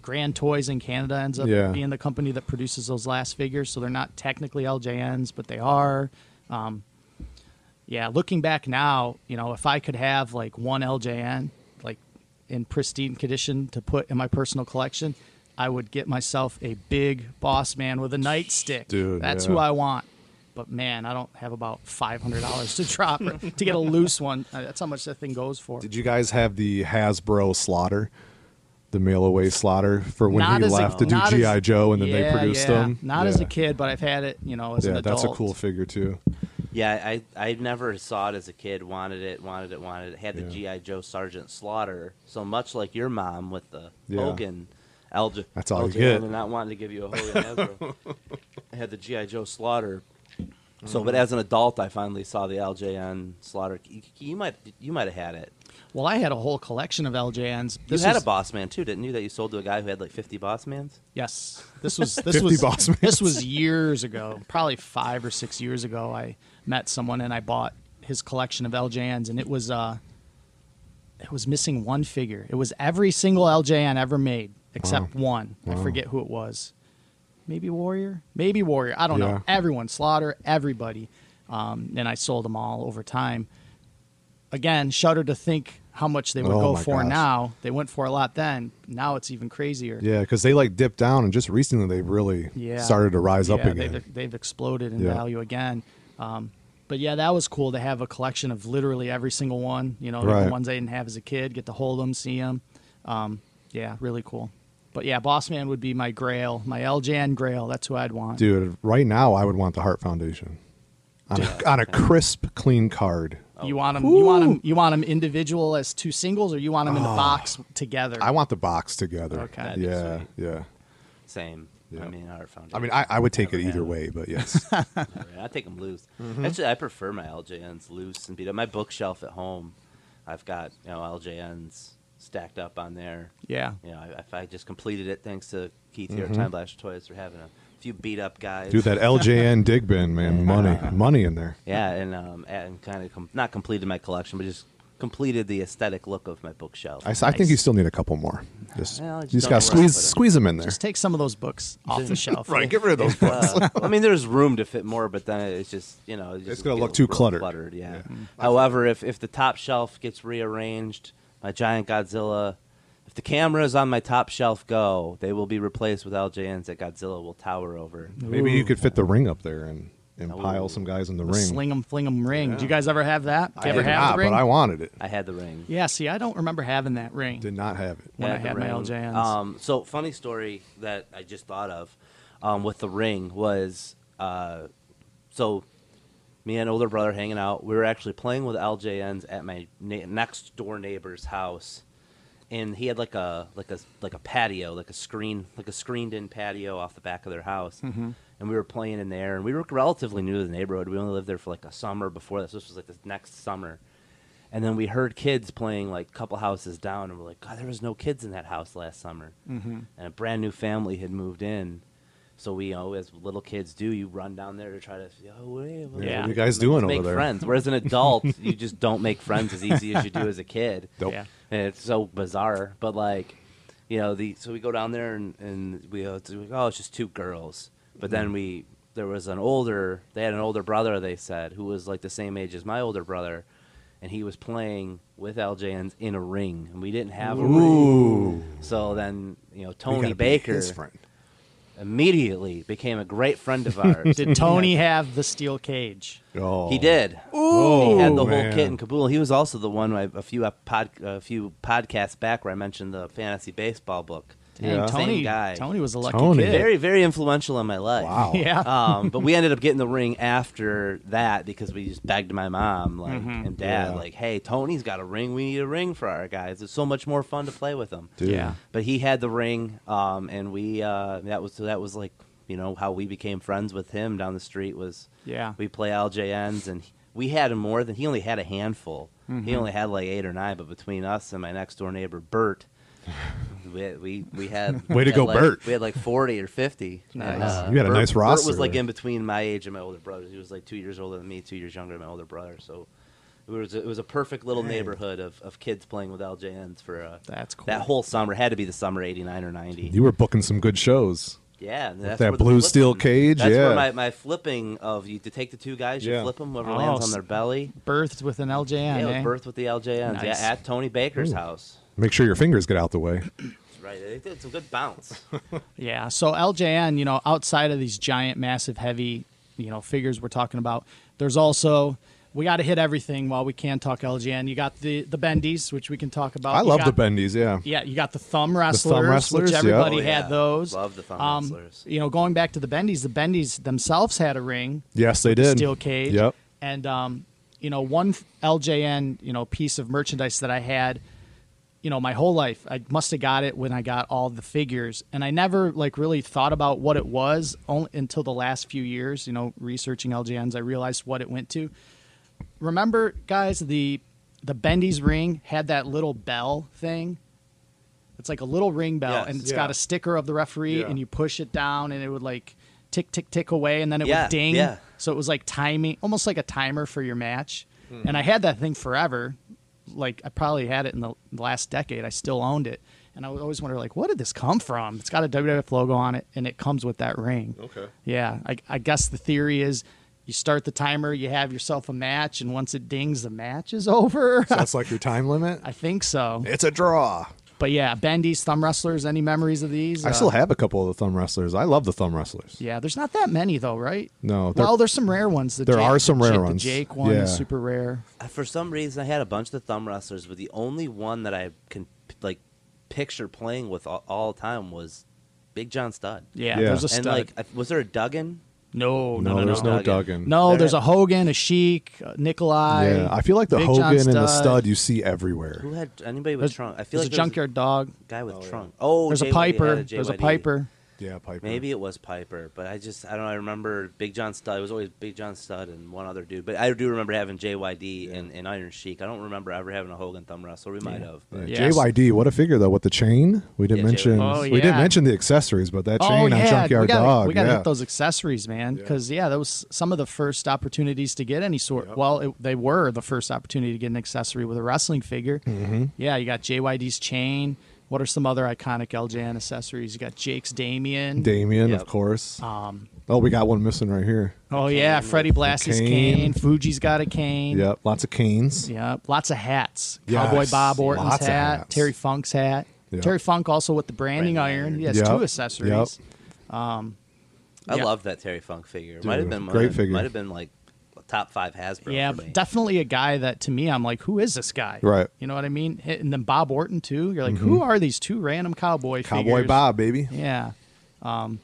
Grand Toys in Canada. Ends up Yeah. being the company that produces those last figures, so they're not technically LJN's, but they are. Um, yeah, looking back now, you know, if I could have like one LJN, like in pristine condition to put in my personal collection, I would get myself a big boss man with a nightstick. Dude, That's yeah. who I want. But man, I don't have about five hundred dollars to drop or- to get a loose one. Uh, That's how much that thing goes for. Did you guys have the Hasbro slaughter, the mail away slaughter for when Not he as a- left to do not as- GI Joe and then they produced yeah. them? Not as a kid, but I've had it. You know, as an Yeah, adult. that's a cool figure too. Yeah, I I never saw it as a kid. Wanted it, wanted it, wanted it. Had the Yeah. GI Joe Sergeant Slaughter. So much like your mom with the Yeah. Hogan. LJ, That's all you LJ get. and not wanting to give you a Hogan Hasbro. I had the GI Joe Slaughter. So, but as an adult, I finally saw the LJN Slaughter. You, you might you might have had it. Well, I had a whole collection of LJNs. You had was- a Boss Man too, didn't you? That you sold to a guy who had like fifty Boss Mans. Yes, this was this 50 was boss mans. this was years ago, probably five or six years ago. I met someone and I bought his collection of LJNs, and it was uh, it was missing one figure. It was every single LJN ever made except one. I forget who it was. Maybe Warrior, maybe Warrior. I don't Yeah. know. Everyone, Slaughter, everybody, um, and I sold them all over time. Again, shudder to think how much they would Oh go for gosh. now. They went for a lot then. Now it's even crazier. Yeah, because they like dipped down, and just recently they've really Yeah. started to rise up again. They've, they've exploded in Yeah. value again. Um, but yeah, that was cool to have a collection of literally every single one. You know, Right. the ones I didn't have as a kid, get to hold them, see them. Um, yeah, really cool. But yeah, Boss Man would be my grail, my LJN grail. That's who I'd want. Dude, right now I would want the Hart Foundation on a, on a crisp, clean card. You want them? You want them? You want them individual as two singles, or you want them in the box together? Ah. I want the box together. Okay. That'd be Yeah, sweet. yeah. Same. Yeah. I mean, Hart Foundation. I mean, I, I would take it either way, but yes. I take them loose. Mm-hmm. Actually, I prefer my LJNs loose and beat up. My bookshelf at home, I've got you know LJNs stacked up on there. yeah. You know, I, if I just completed it thanks to Keith here at Time Blaster Toys for having a few beat up guys. Mm-hmm. Dude, that LJN dig bin, man, money, money in there. Yeah, and um, and kind of com- not completed my collection, but just completed the aesthetic look of my bookshelf. I think you still need a couple more. Just, Well just you just got to know where to squeeze put 'em. squeeze them in there. Just take some of those books off the shelf. Right, get rid of those books. Uh, I mean, there's room to fit more, but then it's just you know it's, just gonna look too cluttered. cluttered. yeah. Yeah. However, if if the top shelf gets rearranged, my giant Godzilla, if the cameras on my top shelf go, they will be replaced with LJNs that Godzilla will tower over. Maybe you could fit the ring up there and, and pile Ooh. some guys in the The ring. fling them, ring. Do you guys ever have that? Do I ever did have not, the ring? but I wanted it. I had the ring. Yeah, see, I don't remember having that ring. Did not have it. when I the had my ring. LJNs. Um, so funny story that I just thought of um, with the ring was uh, so me and older brother hanging out. We were actually playing with LJNs at my na- next door neighbor's house, and he had like a like a like a patio, like a screen, like a screened in patio off the back of their house. Mm-hmm. And we were playing in there, and we were relatively new to the neighborhood. We only lived there for like a summer before this. This was like the next summer, And then we heard kids playing like a couple houses down, and we're like, God, there was no kids in that house last summer. Mm-hmm. And a brand new family had moved in. So we, you know, as little kids do, you run down there to try to, oh, hey, what, Yeah. What are you guys doing make over there? Make friends. Whereas an adult, you just don't make friends as easy as you do as a kid. Nope. Yeah. And it's so bizarre. But like, you know, the so we go down there and, and we oh, go, to, oh, it's just two girls. But then mm-hmm. we there was an older they had an older brother they said who was like the same age as my older brother, and he was playing with LJNs in a ring, and we didn't have a ring. So then you know Tony gotta be Baker his friend. Immediately became a great friend of ours. Did Tony have the steel cage? Oh. He did. Ooh, he had the oh, man. whole kit and caboodle. He was also the one I, a few ep- pod, a few podcasts back where I mentioned the fantasy baseball book. Dang, Yeah. Tony, Same guy. Tony was a lucky Tony. kid. Very, very influential in my life. Wow. Yeah. Um, but we ended up getting the ring after that because we just begged my mom like Mm-hmm. and dad Yeah. like, "Hey, Tony's got a ring. We need a ring for our guys. It's so much more fun to play with him." Dude. Yeah. But he had the ring, um, and we uh, that was that was like you know how we became friends with him down the street was Yeah. we play LJNs and he- we had more than he only had a handful. Mm-hmm. He only had like eight or nine, but between us and my next door neighbor Bert, we we, we had Way to had go, like- Bert. We had like forty or fifty. Nice. And, uh, You had a Bert- nice Bert roster was like in between my age and my older brother. He was like two years older than me, two years younger than my older brother. So. It was, it was a perfect little neighborhood of, of kids playing with LJNs for uh, That's cool. that whole summer. Had to be the summer '89 or '90. You were booking some good shows. Yeah, that's that blue steel cage, That's yeah. where my, my flipping of you to take the two guys, you Yeah. flip them, whoever Oh, lands on their belly. Birthed with an LJN, Yeah, it eh? birth with the LJNs. Nice. Yeah, at Tony Baker's house. Make sure your fingers get out the way. That's right. It did some good bounce. Yeah. So LJN, you know, outside of these giant, massive, heavy, you know, figures we're talking about, there's also we got to hit everything while we can talk LJN. You got the the bendies, which we can talk about. I You love got- the bendies. Yeah. Yeah, you got the thumb wrestlers, the thumb wrestlers, which yeah. everybody Oh, had yeah. those. Love the thumb Um, wrestlers. You know, going back to the bendies, the bendies themselves had a ring, Yes, they did. steel cage. Yep. And um, you know, one LJN, you know, piece of merchandise that I had, you know, my whole life. I must have got it when I got all the figures, and I never like really thought about what it was only until the last few years. You know, researching LJNs, I realized what it went to. Remember, guys, the the Bendy's ring had that little bell thing. It's like a little ring bell, Yes. and it's Yeah. got a sticker of the referee, Yeah. and you push it down, and it would like tick, tick, tick away, and then it Yeah, would ding. yeah. So it was like timing, almost like a timer for your match. Hmm. And I had that thing forever. Like I probably had it in the last decade. I still owned it, and I always wonder, like, what did this come from? It's got a WWF logo on it, and it comes with that ring. Okay. Yeah, I, I guess the theory is. You start the timer, you have yourself a match, and once it dings, the match is over. So that's like your time limit. I think so. It's a draw. But yeah, Bendy's thumb wrestlers. Any memories of these? I Uh, still have a couple of the thumb wrestlers. I love the thumb wrestlers. Yeah, there's not that many though, right? No, they're- Well, there's some rare ones. The there Jake- are some rare Jake- ones. The Jake one Yeah. is super rare. Uh, For some reason, I had a bunch of the thumb wrestlers, but the only one that I can like picture playing with all, all the time was Big John Studd. Yeah, Yeah. there's a And Studd. like, was there a Duggan? No, no, no, no, there's no. no Duggan. Duggan. No, There- there's a Hogan, a Sheik, a Nikolai. Yeah, I feel like the Big John Hogan and the Studd. Studd you see everywhere. Who had anybody with There's, trunk? I there's feel like a there's junkyard dog. guy with Oh, yeah. trunk. Oh, There's a JYD Piper. had There's a JYD. Piper. Yeah, Piper. Maybe it was Piper, but I just I don't know. I remember Big John Studd. It was always Big John Studd and one other dude. But I do remember having JYD and, and Iron Sheik. I don't remember ever having a Hogan thumb wrestler. We might Yeah. have. Yeah, But Yes. JYD, what a figure though with the chain. We didn't Yeah, mention. JYD. Oh, We didn't mention the accessories, but that chain oh on yeah, Junkyard we gotta, Dog. we gotta yeah. hit those accessories, man. Because yeah. that was some of the first opportunities to get any sort. Yep. Well, it, they were the first opportunity to get an accessory with a wrestling figure. Mm-hmm. Yeah, you got JYD's chain. What are some other iconic LJN accessories? You got Jake's Damien. Damien, Yep. of course. um, oh, we got one missing right here. oh yeah, cane Freddie with- Blassie's cane. cane. Fuji's got a cane. Yep, lots of canes. Yep, lots of hats. Yes, Cowboy Bob Orton's lots hat. Terry Funk's hat. Yep. Terry Funk also with the branding, Branding iron. iron. He has Yep, two accessories. Um. I Yeah. love that Terry Funk figure. Dude, might have been great one- figure. Might have been like top five Hasbro. Yeah, for me. definitely a guy that to me I'm like, who is this guy? Right. You know what I mean? And then Bob Orton too. You're like, who are these two random cowboy Cowboy figures? Bob, baby. Yeah. Um,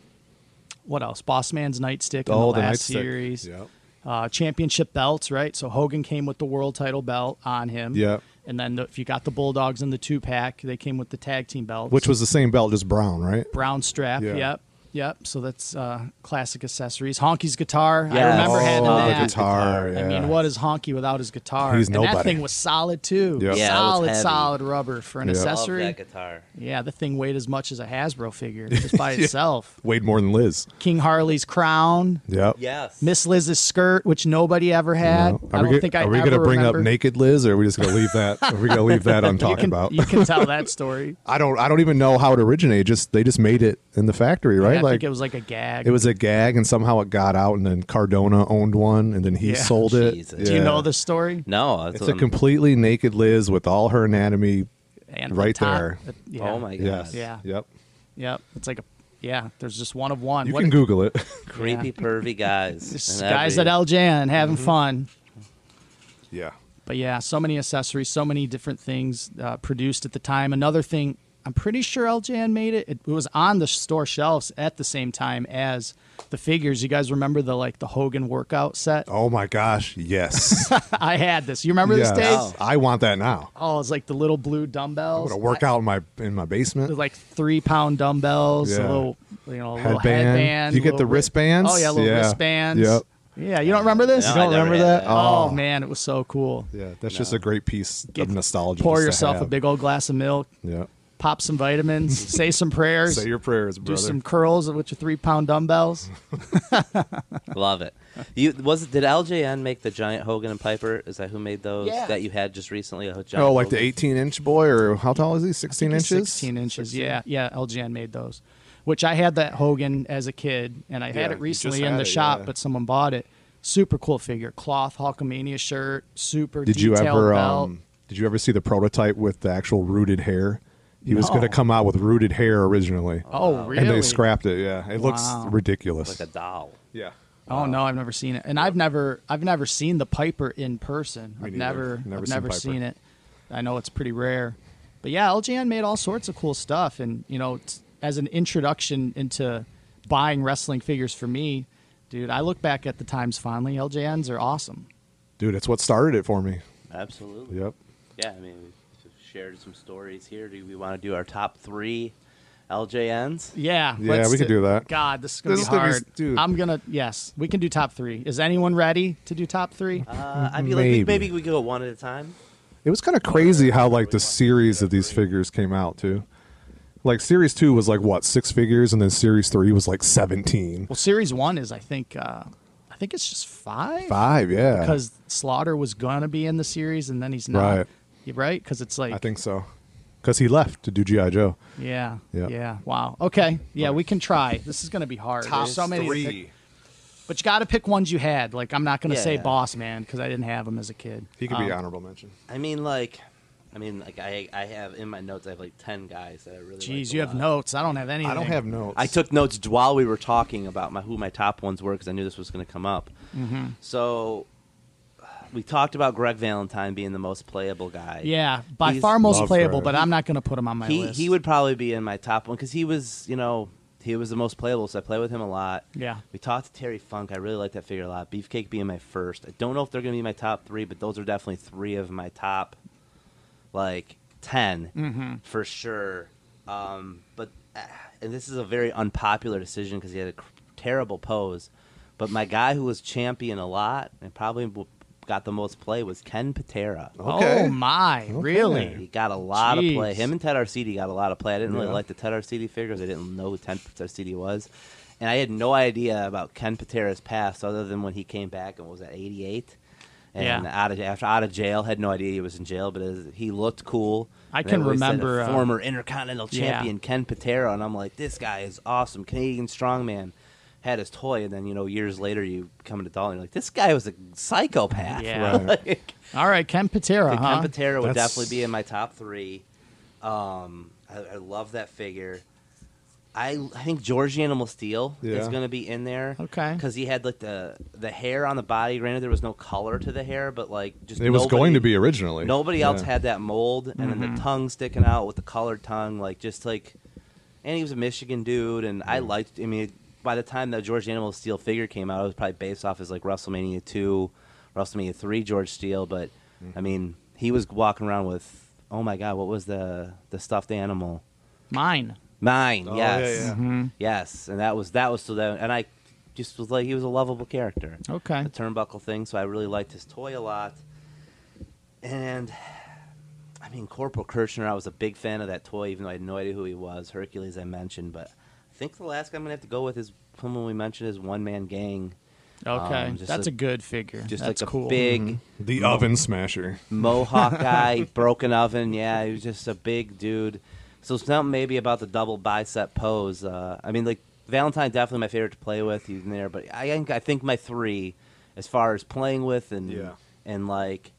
what else? Boss Man's nightstick in Oh, the the last nightstick. series. Yep. Uh, championship belts, right? So Hogan came with the world title belt on him. Yeah. And then the, if you got the Bulldogs in the two pack, they came with the tag team belts. Which was the same belt, just brown, right? brown strap. Yeah. Yep. Yep. So that's uh, classic accessories. Honky's guitar. I remember Oh, having the that. guitar. I mean, what is Honky without his guitar? He's and that thing was solid too. Yep. Yeah, solid, solid rubber for an Yep. Love accessory. that guitar. Yeah, the thing weighed as much as a Hasbro figure just by itself. Weighed more than Liz. King Harley's crown, Yep. Yes. Miss Liz's skirt, which nobody ever had. No. I Are don't we, think go- I are we gonna bring remember. up naked Liz, or are we just gonna leave that? are we gonna leave that You untalked can, about? you can tell that story. I don't. I don't even know how it originated. Just they just made it in the factory, right? I like think it was like a gag. it was a gag, and somehow it got out, and then Cardona owned one, and then he Yeah. sold it. Jesus. Do you know the story? No. That's It's what a I'm- completely naked Liz with all her anatomy. And the Right top- there. yeah. Oh my god. Yes. Yeah. Yep. Yep. It's like a yeah. There's just one of one. You What- can Google it. Creepy, Yeah. pervy guys. Just And guys every- at LJN having Mm-hmm. fun. yeah. But yeah, so many accessories, so many different things uh, produced at the time. Another thing, I'm pretty sure LJN made it. it. It was on the store shelves at the same time as the figures. You guys remember the like the Hogan workout set? Oh my gosh. Yes. I had this. You remember yes. this, Dave? Oh. I want that now. Oh, it's like the little blue I'm dumbbells. gonna work out in my in my basement. With like three pound dumbbells, a Yeah. little you know, a little Headband. headband. You get the wristbands? Oh yeah, little Yeah. wristbands. Yep. Yeah, you don't remember this? No, you don't never remember that? that. Oh, man, it was so cool. Yeah, that's just a great piece Get- of nostalgia. Pour just to yourself a big old glass of milk, Yeah. Pop some vitamins, say some prayers, Say your prayers, brother. do some curls with your three pound dumbbells. Love it. You was it, did LJN make the giant Hogan and Piper? Is that who made those Yeah. that you had just recently? A giant oh, like the 18 inch boy, or how tall is he? 16 I think he's inches. 16 inches. Yeah, yeah. LJN made those. Which I had that Hogan as a kid, and I Yeah, had it just recently in the it, shop, yeah. but someone bought it. Super cool figure, cloth Hulkamania shirt, super. Did you ever belt. um, did you ever see the prototype with the actual rooted hair? He was No. going to come out with rooted hair originally, oh, really? and they scrapped it. Yeah, it looks Wow. ridiculous. like a doll. yeah. Oh no, I've never seen it, and I've never, I've never seen the Piper in person. Me I've neither. never, Never I've seen never Piper. seen it. I know it's pretty rare, but yeah, LJN made all sorts of cool stuff, and you know, t- as an introduction into buying wrestling figures for me, dude, I look back at the times fondly. LJNs are awesome. Dude, it's what started it for me. Absolutely. Yep. Yeah, I mean, we've shared some stories here. Do we want to do our top three LJNs? Yeah, Yeah, let's we could do that. God, this is gonna This be is gonna be- hard. dude. I'm gonna yes, we can do top three. Is anyone ready to do top three? Uh, I'd be like, Maybe. maybe we could go one at a time. It was kind of crazy how like the series of these figures came out too. Like series two was like what six figures, and then series three was like seventeen. well, series one is I think, uh, I think it's just five. Five, yeah. because Slaughter was gonna be in the series and then he's not. Right. Yeah, right? Because it's like, I think so. Because he left to do GI Joe. yeah, Yeah. yeah, Wow. Okay. Yeah, we can try. This is gonna be hard. There's so many, to pick- but you got to pick ones you had. Like I'm not gonna Yeah, say yeah. Boss Man because I didn't have him as a kid. He could be Um, honorable mention. I mean, like, I mean, like I, I have in my notes. I have like ten guys that I really. Jeez, like a you have lot. notes. I don't have anything. I don't have notes. I took notes while we were talking about my who my top ones were because I knew this was going to come up. Mm-hmm. So we talked about Greg Valentine being the most playable guy. Yeah, by He's- far most Love playable, Greg. but I'm not gonna put him on my he list. he would probably be in my top one because he was you know he was the most playable. So I play with him a lot. Yeah. We talked to Terry Funk. I really like that figure a lot. Beefcake being my first. I don't know if they're going to be my top three, but those are definitely three of my top, like 10 Mm-hmm. for sure. Um, but uh, and this is a very unpopular decision because he had a cr- terrible pose. But my guy who was champion a lot and probably w- got the most play was Ken Patera. Okay. Oh my, He really? He got a lot of play. Him and Ted Arcidi got a lot of play. I didn't really like the Ted Arcidi figures. I didn't know who Ted Arcidi was. And I had no idea about Ken Patera's past other than when he came back and was at 88. And Yeah. out of after out of jail, had no idea he was in jail, but it, he looked cool. I And can always said remember, a uh, former Intercontinental yeah. champion Ken Patera, and I'm like, this guy is awesome, Canadian strongman. Had his toy, and then you know years later you come to Dalton, you're like, this guy was a psychopath. Yeah. Right. Like, All right, Ken Patera, the huh? Ken Patera would That's- definitely be in my top three. Um, I, I love that figure. I, I think George Animal Steele is Yeah. going to be in there. Okay. Because he had like the the hair on the body. Granted, there was no color to the hair, but like just It was nobody- going to be originally. Nobody else Yeah. had that mold, and then Mm-hmm. the tongue sticking out with the colored tongue, like just like. And he was a Michigan dude, and I liked. I mean, by the time the George Animal Steele figure came out, it was probably based off his like WrestleMania two, WrestleMania three George Steele. But Mm-hmm. I mean, he was walking around with oh my god, what was the the stuffed animal? Mine. Mine, Oh, yes, yeah, yeah. Mm-hmm. yes, and that was that was so that, and I just was like he was a lovable character. Okay. the turnbuckle thing, so I really liked his toy a lot. And I mean, Corporal Kirchner, I was a big fan of that toy, even though I had no idea who he was. Hercules, I mentioned, but I think the last guy I'm gonna have to go with is someone we mentioned is One Man Gang. Okay, Um, that's a- a, good figure. Just that's like a cool. big The oven smasher. mohawk guy, broken oven. Yeah, he was just a big dude. So something maybe about the double bicep pose. Uh, I mean, like Valentine, definitely my favorite to play with. He's in there, but I think I think my three, as far as playing with and Yeah. and like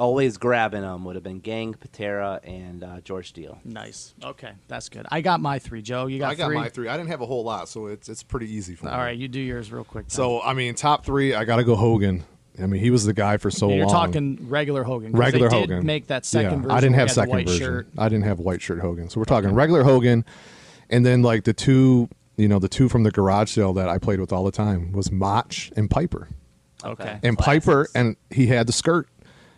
always grabbing them, would have been Gang, Patera, and uh, George Steele. Nice. Okay, that's good. I got my three. Joe, you got I got three. my three. I didn't have a whole lot, so it's it's pretty easy for me. All right, you do yours real quick. then. So I mean, top three. I got to go Hogan. I mean, he was the guy for so you're long. talking regular Hogan. 'cause regular they did Hogan. Make that second yeah, version. I didn't where have he had the second white version. shirt. I didn't have white shirt Hogan. So we're talking regular Hogan, and then like the two, you know, the two from the garage sale that I played with all the time was Mach and Piper. Okay. And Piper, and he had the skirt.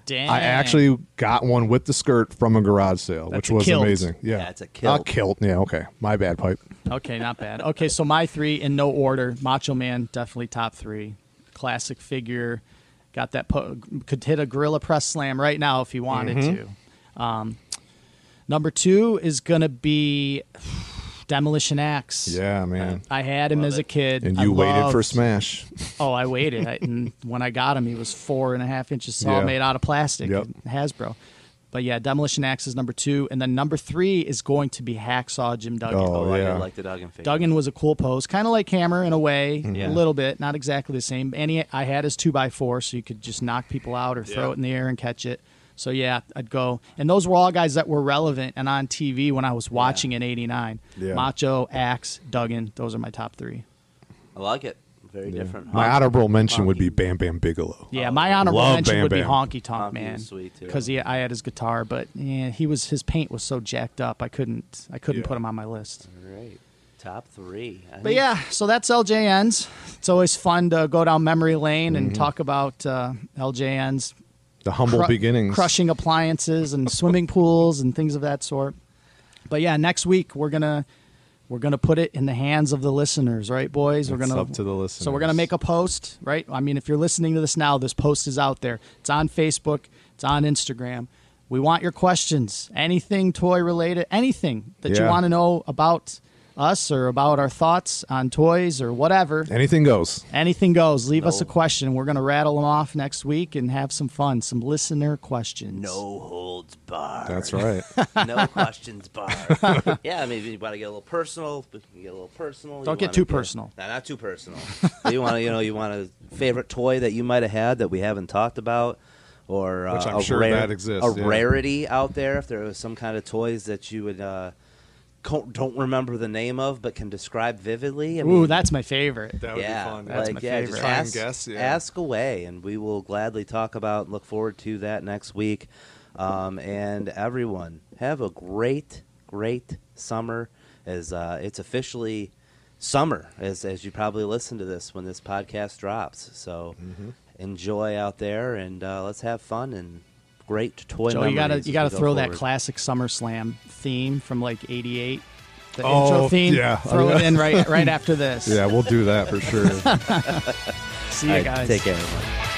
Damn. I actually got one with the skirt from a garage sale, That's which a was kilt. amazing. Yeah, Yeah, it's a kilt. A kilt. Yeah, okay. My bad, pipe. Okay, not bad. Okay, so my three in no order. Macho Man, definitely top three. Classic figure. Got that po- could hit a gorilla press slam right now if he wanted Mm-hmm. to. Um, number two is gonna be Demolition Axe. Yeah, man. I had him Love as a it. kid. And I you waited for Smash. Oh, I waited. I, and when I got him, he was four and a half inches tall, Yeah. made out of plastic. Yep. Hasbro. But yeah, Demolition Axe is number two, and then number three is going to be Hacksaw Jim Duggan. Oh, Oh, I yeah. did like the Duggan figure. Duggan was a cool pose, kind of like Hammer in a way, mm-hmm. Yeah. a little bit, not exactly the same. And he, I had his two by four, so you could just knock people out or throw Yeah. it in the air and catch it. So yeah, I'd go. And those were all guys that were relevant and on TV when I was watching in '89. Yeah. Macho, Axe, Duggan. Those are my top three. I like it. Very different. My honorable mention would be Bam Bam Bigelow. Yeah, my honorable Love mention Bam would be Honky Tonk Honky Man was sweet, because I had his guitar, but yeah, he was his paint was so jacked up. I couldn't I couldn't Yeah. put him on my list. Right. Top three. I But think- yeah, so that's LJNs. It's always fun to go down memory lane Mm-hmm. and talk about uh, LJNs The humble cru- beginnings. crushing appliances and swimming pools and things of that sort. But yeah, next week we're gonna we're gonna put it in the hands of the listeners, right, boys? We're It's gonna up to the listeners. So we're gonna make a post, right? I mean, if you're listening to this now, this post is out there. It's on Facebook. It's on Instagram. We want your questions, anything toy related, anything that you want to know about us or about our thoughts on toys or whatever. Anything goes. Anything goes. Leave us a question. We're going to rattle them off next week and have some fun. Some listener questions. No holds barred. That's right. no questions barred. yeah, I mean, you want to get a little personal. get a little personal. Don't get wanna too personal. Nah, not too personal. you want to, you know, you want a favorite toy that you might have had that we haven't talked about, or uh, Which I'm a sure rare- that exists, A yeah. rarity out there. If there was some kind of toys that you would. Uh, co- don't remember the name of, but can describe vividly. I Ooh, mean, that's my favorite. That would yeah, be fun. That's like my yeah, favorite. just ask, guess, yeah. ask away, and we will gladly talk about. and Look forward to that next week. Um, and everyone, have a great, great summer. As uh, it's officially summer, as as you probably listen to this when this podcast drops. So Mm-hmm. enjoy out there, and uh, let's have fun and great toy. Joe, you gotta you gotta go throw that forward. classic SummerSlam theme from like '88. The Oh, intro theme. yeah. Throw it in right right after this. Yeah, we'll do that for sure. See you All right, guys. Take care, everyone.